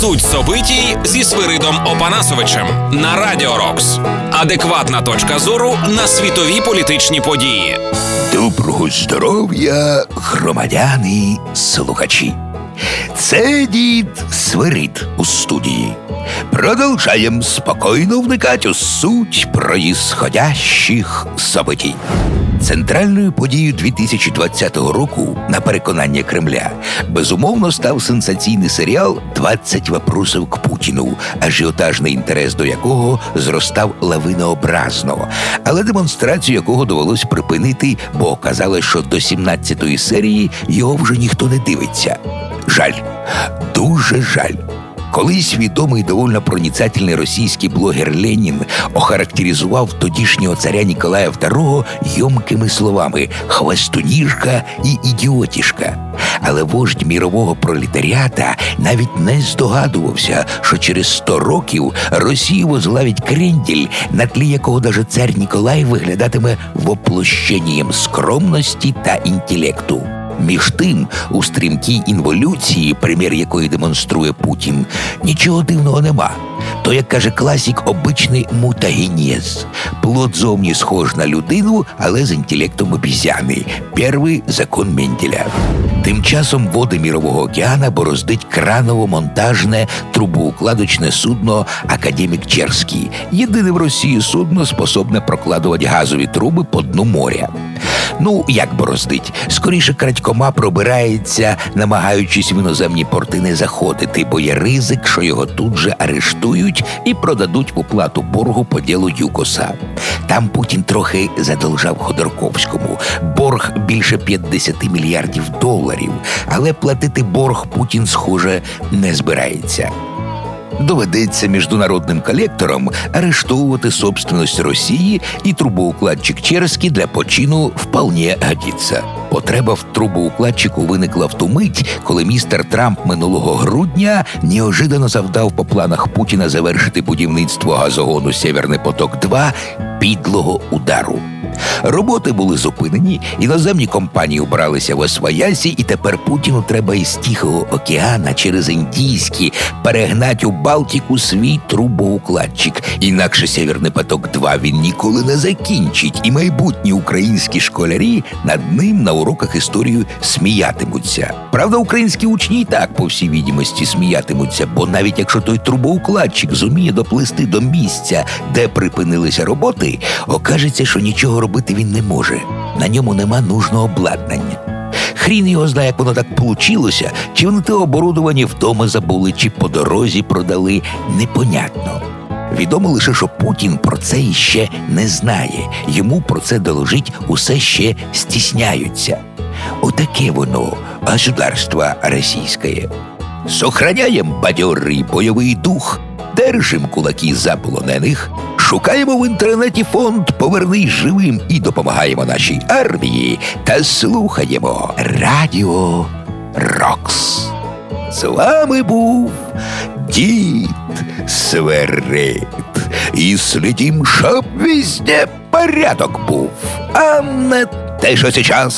Суть собитій зі Свиридом Опанасовичем на Радіо Рокс. Адекватна точка зору на світові політичні події. Доброго здоров'я, громадяни, слухачі. Це дід Свирид у студії. Продовжаємо спокійно вникати у суть проїсходящих событій. Центральною подією 2020 року, на переконання Кремля, безумовно став сенсаційний серіал «20 вопросів к Путіну, ажіотажний інтерес до якого зростав лавинообразно, але демонстрацію якого довелось припинити, бо оказалось, що до 17-ї серії його вже ніхто не дивиться. Жаль, дуже жаль. Колись відомий довольно проніцательний російський блогер Ленін охарактеризував тодішнього царя Ніколая II йомкими словами хвастуніжка і ідіотішка. Але вождь мірового пролетаріата навіть не здогадувався, що через сто років Росію возглавить кренділь, на тлі якого даже цар Ніколай виглядатиме воплощенням скромності та інтелекту. Між тим, у стрімкій інволюції, примір якої демонструє Путін, нічого дивного нема. То, як каже класік, обичний мутагенез. Плод зовні схож на людину, але з інтелектом обізяни. Перший закон Менделя. Тим часом води Мірового океана бороздить краново-монтажне трубоукладочне судно Академік Черський. Єдине в Росії судно способне прокладувати газові труби по дну моря. Ну, як бороздить, скоріше крадькома пробирається, намагаючись в іноземні порти не заходити, бо є ризик, що його тут же арештують і продадуть в уплату боргу по ділу Юкоса. Там Путін трохи задолжав Ходорковському. Борг більше 50 мільярдів доларів, але платити борг Путін, схоже, не збирається. Доведеться міжнародним колекторам арештовувати собственность Росії і трубоукладчик Черський для почину вполне годиться. Потреба в трубоукладчику виникла в ту мить, коли містер Трамп минулого грудня неожиданно завдав по планах Путіна завершити будівництво газогону Северний поток 2 підлого удару. Роботи були зупинені, іноземні компанії убралися в освоясі, і тепер Путіну треба із Тихого океана через індійські перегнать у Балтіку свій трубоукладчик. Інакше Северний поток 2 він ніколи не закінчить, і майбутні українські школярі над ним на уроках історії сміятимуться. Правда, українські учні і так, по всій відомості, сміятимуться, бо навіть якщо той трубоукладчик зуміє доплисти до місця, де припинилися роботи, окажеться, що нічого робити він не може. На ньому нема нужного обладнання. Хрін його знає, як воно так получилося, чи вони те оборудовані вдома забули, чи по дорозі продали, непонятно. Відомо лише, що Путін про це іще не знає. Йому про це доложить усе ще стісняються. Отаке воно, государство російське. Сохраняєм бадьорий бойовий дух, держим кулаки за полонених, шукаємо в інтернеті фонд Повернись живим і допомагаємо нашій армії та слухаємо Радіо Рокс. З вами був дід Сверид. І слідім, щоб везде порядок був, а не те, що сейчас.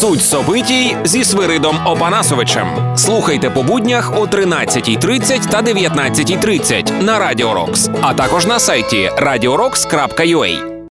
Суть собитій зі Свиридом Опанасовичем. Слухайте по буднях о 13.30 та 19.30 на Радіо Рокс, а також на сайті radiorocks.ua.